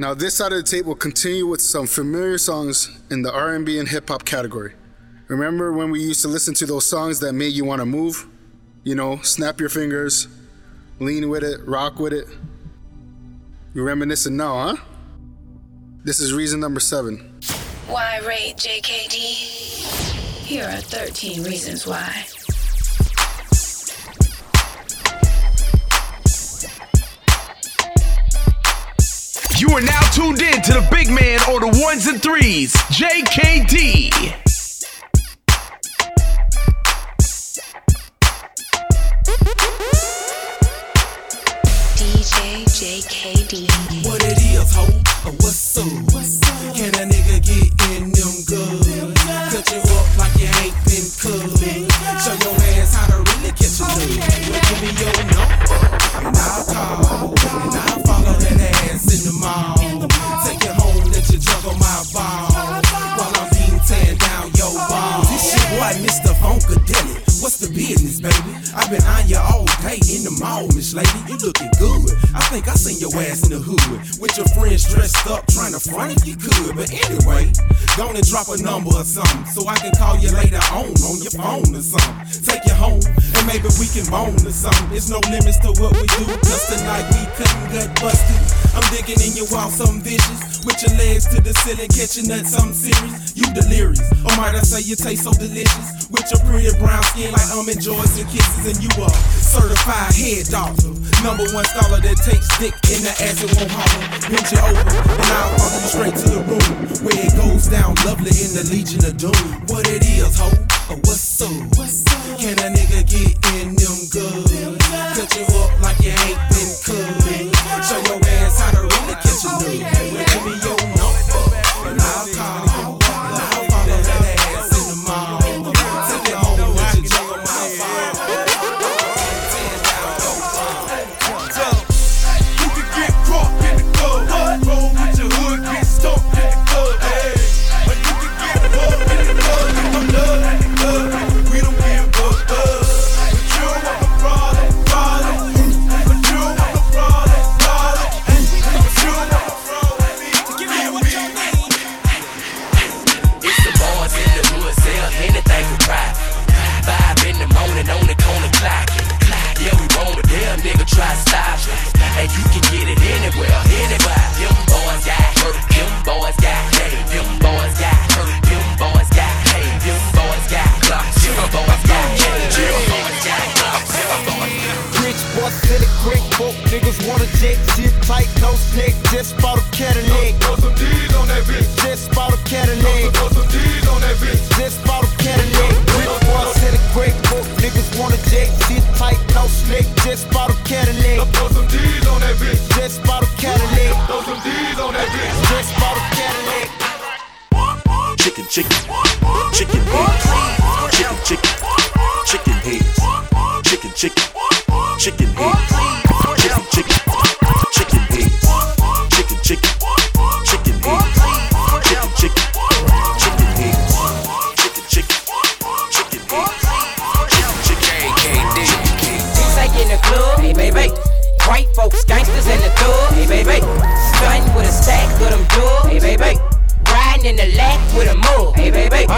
Now this side of the tape will continue with some familiar songs in the R&B and hip hop category. Remember when we used to listen to those songs that made you want to move? You know, snap your fingers, lean with it, rock with it. You're reminiscing now, huh? This is reason number seven. Why rate JKD? Here are 13 reasons why. You are now tuned in to the big man on the ones and threes, JKD. DJ JKD. What it is, ho? Or what's up? Can a nigga get in your ass in the hood with your friends dressed up, trying to front if you could. But anyway, go and drop a number or something so I can call you later on on your phone or something. Take you home and maybe we can bone or something. There's no limits to what we do. Just tonight we couldn't get busted. I'm digging in your wall, some vicious. With your legs to the ceiling, catching that something serious. You delirious, or might I say you taste so delicious? With your pretty brown skin like almond joys and kisses, and you are certified head doctor. Number one scholar that takes dick in the ass and won't holler. Bend you over, and I'll follow you straight to the room where it goes down lovely in the Legion of Doom. What it is, ho, or what's up? Can a nigga get in them chicken, chicken, chicken heads, chicken, chicken, chicken heads, chicken, chicken, chicken heads,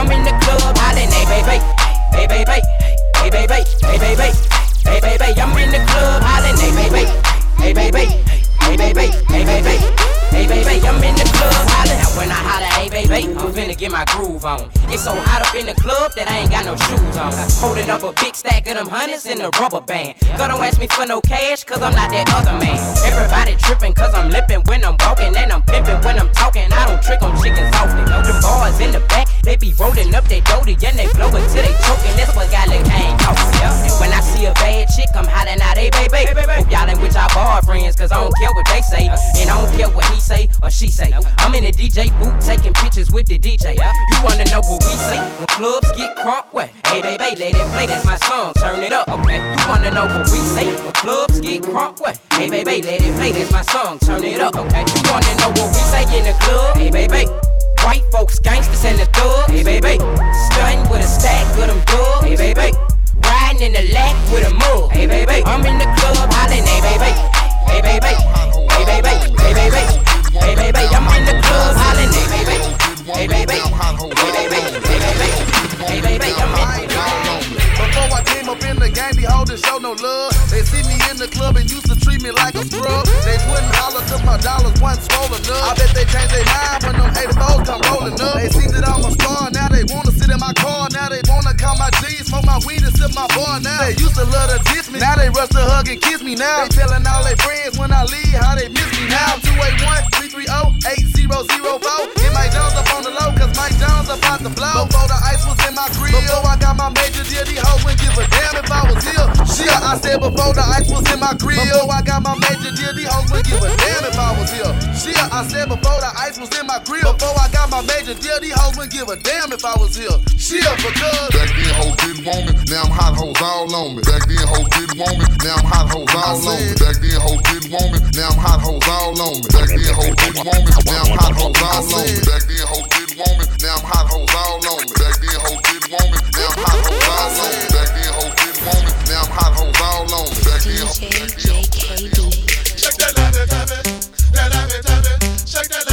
I'm in the club, hollering, hey baby. Hey baby, hey baby, hey baby, hey baby. I'm in the club, hollering, hey baby. Hey baby, hey baby, hey baby. Hey baby, I'm in the club hollering. Now when I holler, hey baby, I'm finna get my groove on. It's so hot up in the club that I ain't got no shoes on. Holding up a big stack of them hundreds in a rubber band. God don't ask me for no cash, cause I'm not that other man. Everybody tripping cause I'm lipping when I'm walking, and I'm pimping when I'm talking. I don't trick on chickens often. Them bars in the back, they be rolling up they doty and they blow it till they choking. That's what got talking. Yeah. And when I see a bad chick, I'm hollering out, hey baby. Hope y'all ain't with y'all boyfriends, cause I don't care what they say. And I don't care what he say or she say. I'm in the DJ booth taking pictures with the DJ. You wanna know what we say? When clubs get crunk, what? Hey baby, let it play, that's my song, turn it up, okay? You wanna know what we say? When clubs get crunk, what? Hey baby, let it play, that's my song, turn it up, okay? You wanna know what we say in the club? Hey baby. White folks, gangsters, and the thug. Hey baby, stunting with a stack of them dub. Hey baby, riding in the lack with a mug. Hey baby, I'm in the club hollering. Hey baby, Hey, baby. Hey, baby. Hey, baby. Hey, baby. I'm in the club hollering. Hey, baby. Hey, baby. Hey, baby. Hey, baby. Hey, baby. I'm in the before I came up in the game, they hold show no love. They see me in the club and used to treat me like a scrub. They wouldn't holler my dollars wasn't swollen up. I bet they changed their mind when them 84s come rolling up. They see that I'm a star, now they wanna sit in my car. Now they wanna call my G, smoke my weed and sip my bar now. They used to love the D me. Now they rush to hug and kiss me now. They telling all their friends when I leave how they miss me now. 281-330-8004. Get my Jones up on the low, cause Mike Jones about to blow. Before the ice was in my grill. Before I got my major deal, these hoes wouldn't give a damn if I was here. Shit, I said before the ice was in my grill. Before I got my major deal, these hoes wouldn't give a damn if I was here. Shit, I said before the ice was in my grill. Before I got my major deal, these hoes wouldn't give a damn if I was here. Shit, because on me. Now I'm hot hoes all on me. Back then hoes didn't want me. Now I'm hot hoes all on me. Back then hoes didn't want me. Now I'm hot hoes all on me. Back then hoes didn't want me. Now I'm hot hoes all on me. Back then hoes didn't want me. Now I'm hot hoes all on me. Back then hoes didn't want me. Now I'm hot hoes all on me. Back then hoes didn't want me. Now I'm hot hoes all on me. Back then hoes. Shake that, love it, love it, love it, love it. Shake that.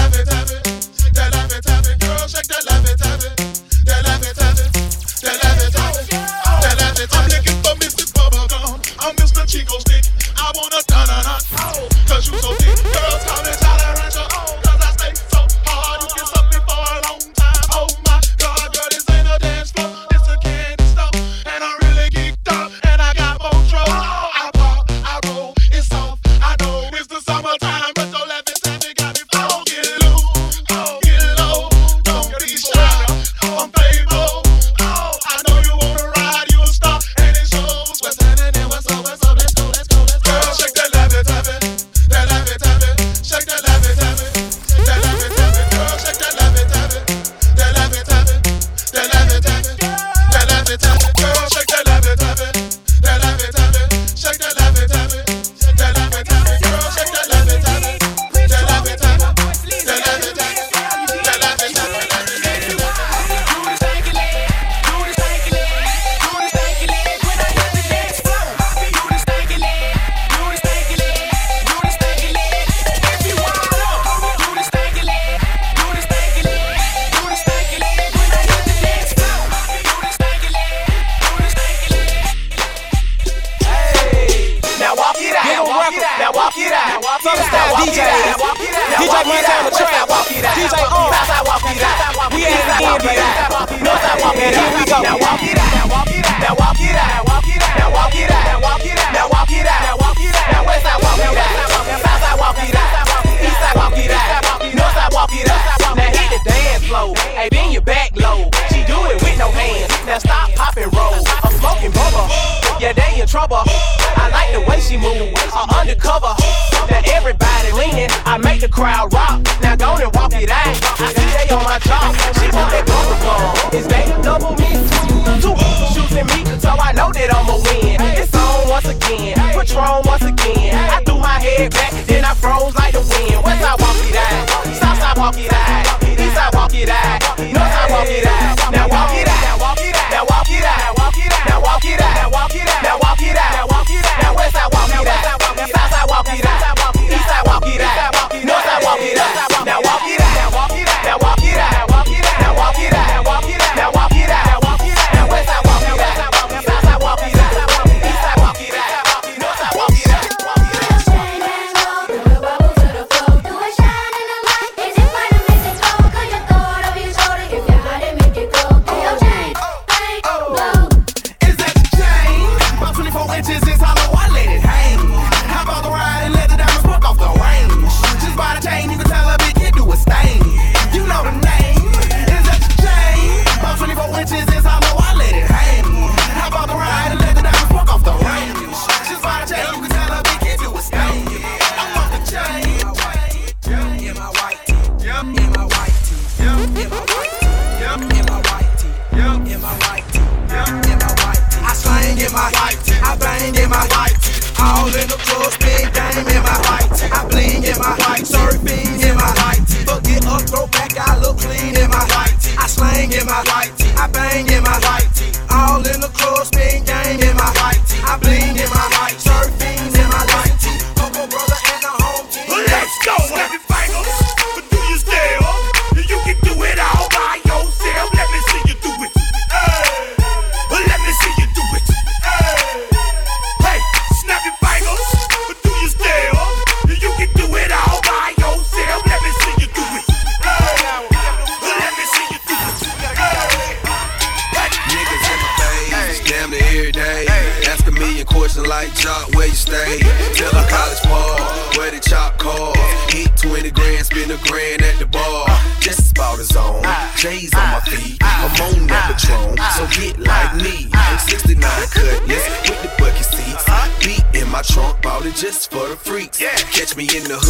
In the hood,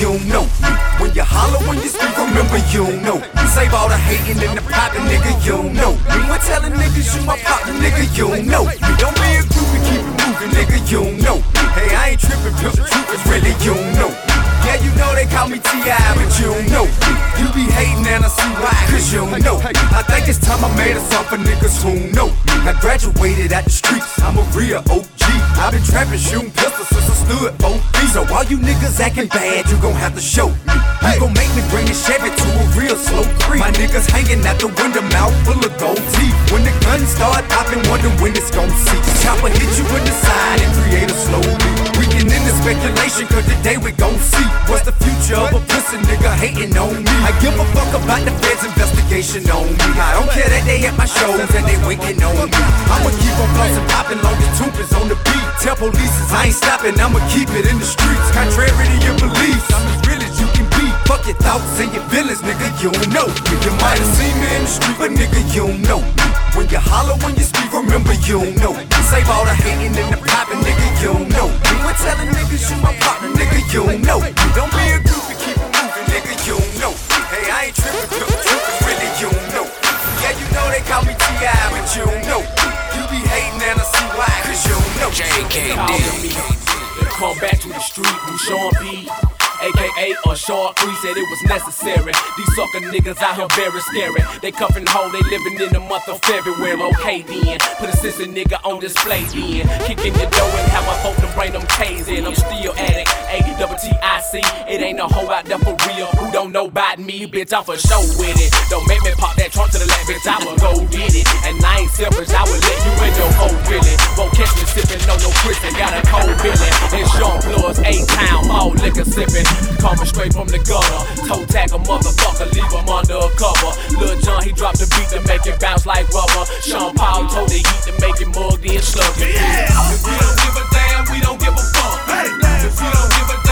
you know me. When you holler, when you speak, remember you know me. Save all the hating and the popping, nigga, you know me. When telling niggas you my partner, nigga, you know me. Don't be a groupie, keep it moving, nigga, you know me. Hey, I ain't tripping, pimp, the truth is really you know me. Yeah, you know they call me T.I., but you don't know. You be hating and I see why, cause you don't know. I think it's time I made a song for niggas who know. I graduated at the streets, I'm a real OG. I've been trapping, shooting pistols since I stood both feet. So all you niggas acting bad, you gon' have to show me. You gon' make me bring the Chevy to a real slow creep. My niggas hanging out the window, mouth full of gold teeth. When the guns start popping, wonder when it's gon' cease. Chopper hit you in the side and create a slow beat. End the speculation, cause today we gon' see. What's the future of a pussy nigga hating on me? I give a fuck about the feds' investigation on me. I don't care that they at my shows and they winking on me. I'ma keep on bustin' poppin' long as Toomp is on the beat. Tell police I ain't stopping, I'ma keep it in the streets. Contrary to your beliefs, I'm as real Fuck your thoughts and your feelings, nigga, you don't know me. You might have seen me in the street, but nigga, you don't know me. When you holler, when you speak, remember you don't know. Save all the hating and the popping, nigga, you don't know me. When telling niggas you my partner, nigga, you don't know. Don't be a groupie, keep it moving, nigga, you don't know. Hey, I ain't tripping, the really you don't know. Yeah, you know they call me T.I., but you don't know. You be hating and I see why, cause you don't know JKD. Come back to the street, Sean P. AKA a short crease said it was necessary. These sucker niggas out here very scary. They cuffin' hoe, they living in the month of February. Okay then, put a sissy nigga on display then. Kicking the door and have my folk to bring them K's in. I'm still at it. A double T I C. It ain't a hoe out there for real. Who don't know about me, bitch? I'm for show with it. Don't make me pop that trunk to the left, bitch. I will go get it. And I ain't selfish, I will let you in your whole really. Won't catch me sippin' no no Christian. Got a cold feeling. And Sean Plus, A-Town, all liquor sippin'. Coming straight from the gutter. Toe tag a motherfucker, leave him under a cover. Lil Jon, he dropped the beat to make it bounce like rubber. Sean Paul told the heat to make it mug then sluggy. Yeah. If we don't give a damn, we don't give a fuck. If we don't give a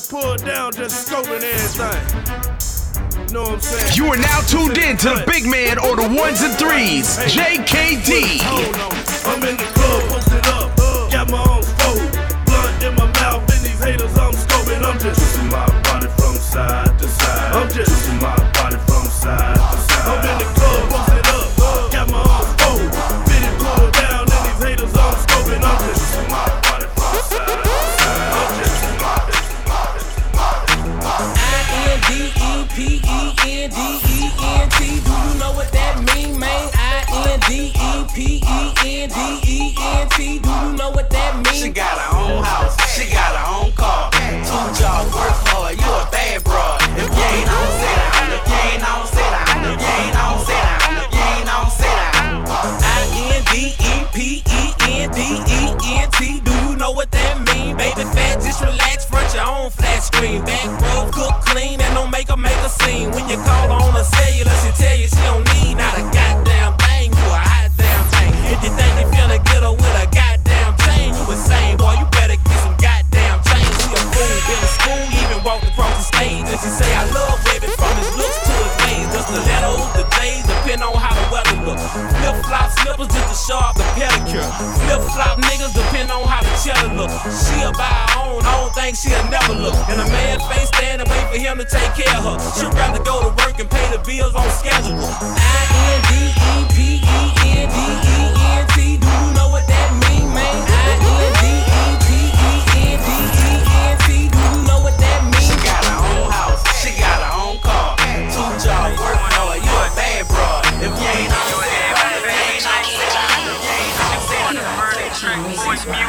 got pulled down just scoping everything. Know what I'm saying? You are now tuned in to the big man or the ones and threes, JKD. I'm in the club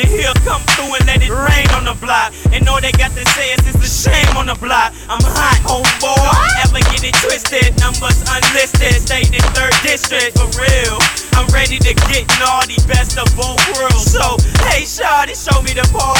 And he'll come through and let it rain on the block. And all they got to say is it's a shame on the block. I'm hot, homeboy. Ever get it twisted? Numbers unlisted. State in third district, for real. I'm ready to get naughty, best of both worlds. So, hey, Shawty, show me the ball.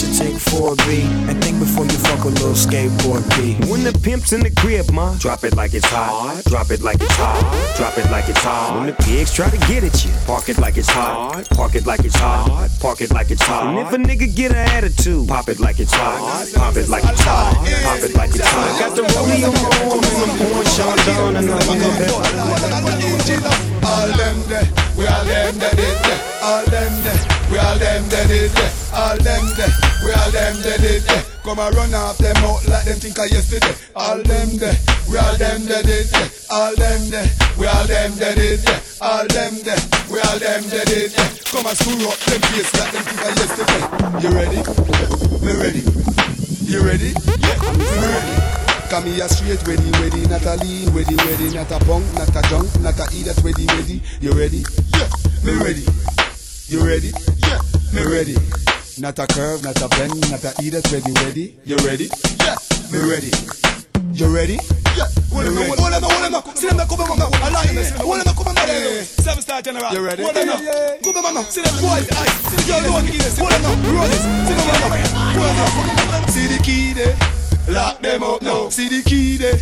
should take 4B and think before you fuck a little skateboard B. When the pimp's in the crib, ma, drop it like it's hot. Drop it like it's hot. Drop it like it's hot. When the pigs try to get at you, park it like it's hot. Park it like it's hot. Park it like it's hot. And if a nigga get an attitude, pop it like it's hot. Pop it like it's hot. Pop it like it's hot. I got the rollie on my arm and I'm pouring Sean and I'm in all them there, we all them that did there. All them there, we all them that did there. All them there, we all them that did there. Come and run off them out like them think of yesterday. All them there, we all them that did there. All them there, we all them that did there. All them there, we all them that did there. Come and screw up them face like them think of yesterday. You ready? Me ready. You ready? Yeah, me ready. Come here straight, ready, ready, not a lean, ready, ready, not a punk, not a junk, not a E, that's ready, ready. You ready? Yeah, me ready. You ready? Yeah, me ready. Not a curve, not a bend, not a E, that's ready, ready. You ready? Yeah, me ready. You ready? Yeah, me ready. Hold them, hold them, see them come on, man. I like this. Hold them, come on, man. Seven star general. You ready? Come on, man. See them boys. See the girl, roll this. See them, hold them, hold them. See the key there. Lock them up now. See the key there.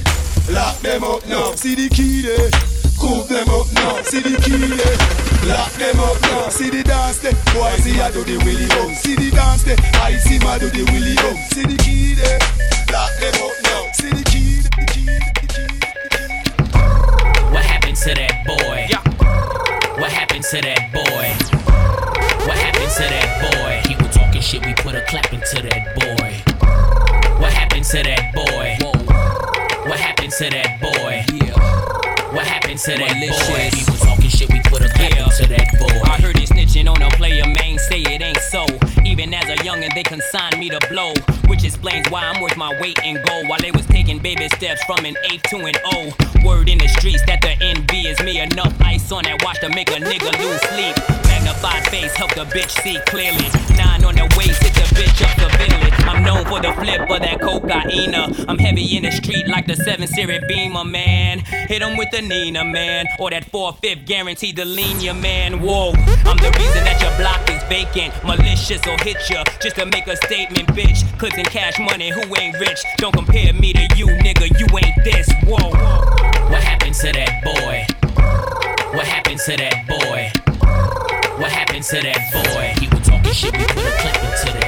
Lock them up now. See the key there. Coop them up now. See the key there. Lock them up now. See the dance there. Boy, see I do the willy bum. See the dance there. I see my do the willy bum. See the key there. Lock them up now. See the key. The key. What happened to that boy? What happened to that boy? What happened to that boy? He was talking shit, we put a clap into that boy. What happened to that boy? What happened to that boy? What happened to that boy? Was talking shit, we put a clap into that boy. I heard he snitching on a player, man, say it ain't so. Even as a youngin', they consigned me to blow, which explains why I'm worth my weight in gold. While they was taking baby steps from an eighth to an O. Word in the streets that the envy is me. Enough ice on that watch to make a nigga lose sleep. Magnified face help the bitch see clearly. Nine on the waist, hit the bitch up the severely. I'm known for the flip of that cocaine. I'm heavy in the street like the 7 Series Beamer, man. Hit 'em with the Nina, man. Or that 4-5 guaranteed to lean ya, man. Whoa, I'm the reason that your block is vacant. Malicious will hit ya just to make a statement, bitch. Clips and cash money, who ain't rich? Don't compare me to you, nigga. You ain't this. Whoa. What happened to that boy? What happened to that boy? What happened to that boy? He was talking shit, put a clap into that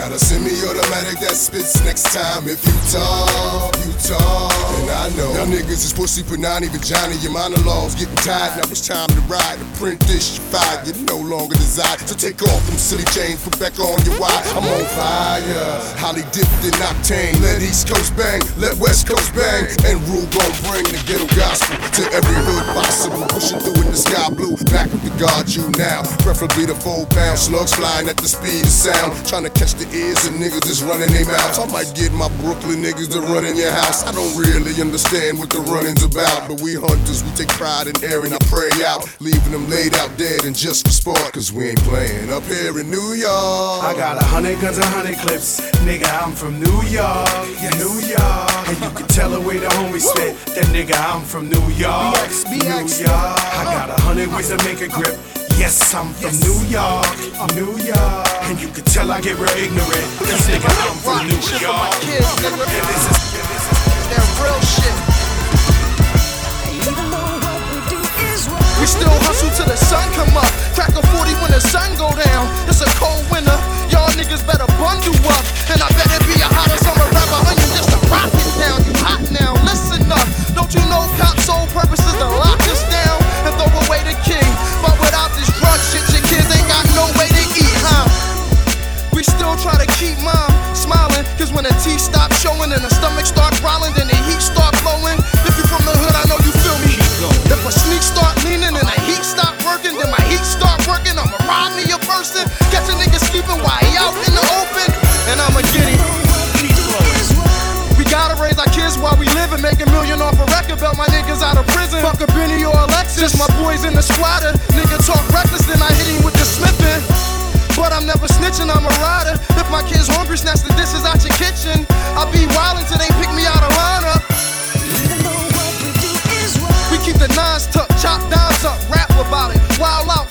Got a semi-automatic that spits next time if you talk, you talk. And I know them niggas is pussy, even Johnny. Your monologues getting tired. Now it's time to ride. To print this, you fired. You no longer desire. So take off them silly chains, put back on your wire. I'm on fire. Holly dipped in octane. Let East Coast bang, let West Coast bang. And rule gon' bring the ghetto gospel to every hood possible. Pushing through in the sky blue. Back with the guard you now. Preferably the four pound slugs flying at the speed of sound. Trying to catch the ears of niggas that's running their mouths. I might get my Brooklyn niggas to run in your house. I don't really understand what the running's about. But we hunters, we take pride in airing our prey out. Leaving them laid out dead and just for sport. Cause we ain't playing up here in New York. I got a hundred guns, a hundred clips. Nigga, I'm from New York, New York. And you can tell the way the homies spit. That nigga, I'm from New York, New York. I got a hundred ways to make a grip. Yes, I'm from New York, I'm New York. And you can tell I get real ignorant. Cause nigga, I'm from New York. And this is that real shit. We still hustle till the sun come up. Crack a 40 when the sun go down. It's a cold winter. Y'all niggas better bundle up. And I bet it be a hotter summer rapper onion just to rock wild out.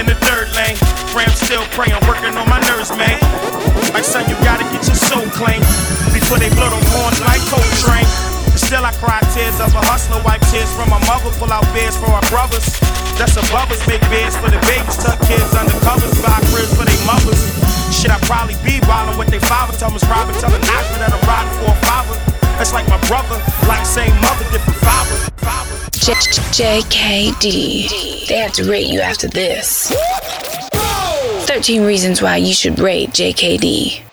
In the third lane. Ram still praying, working on my nerves, man. Like son, you gotta get your soul clean before they blow them horns like Coltrane. Still I cry tears of a hustler, wipe tears from my mother, pull out beds for our brothers. That's above us, make beds for the babies, tuck kids under covers, buy cribs for their mothers. Shit, I probably be wildin' with they father, Thomas Robin, telling Knoxville that I'm riding for a father. That's like my brother, like same mother, different father. J- JKD. They have to rate you after this. 13 reasons why you should rate JKD.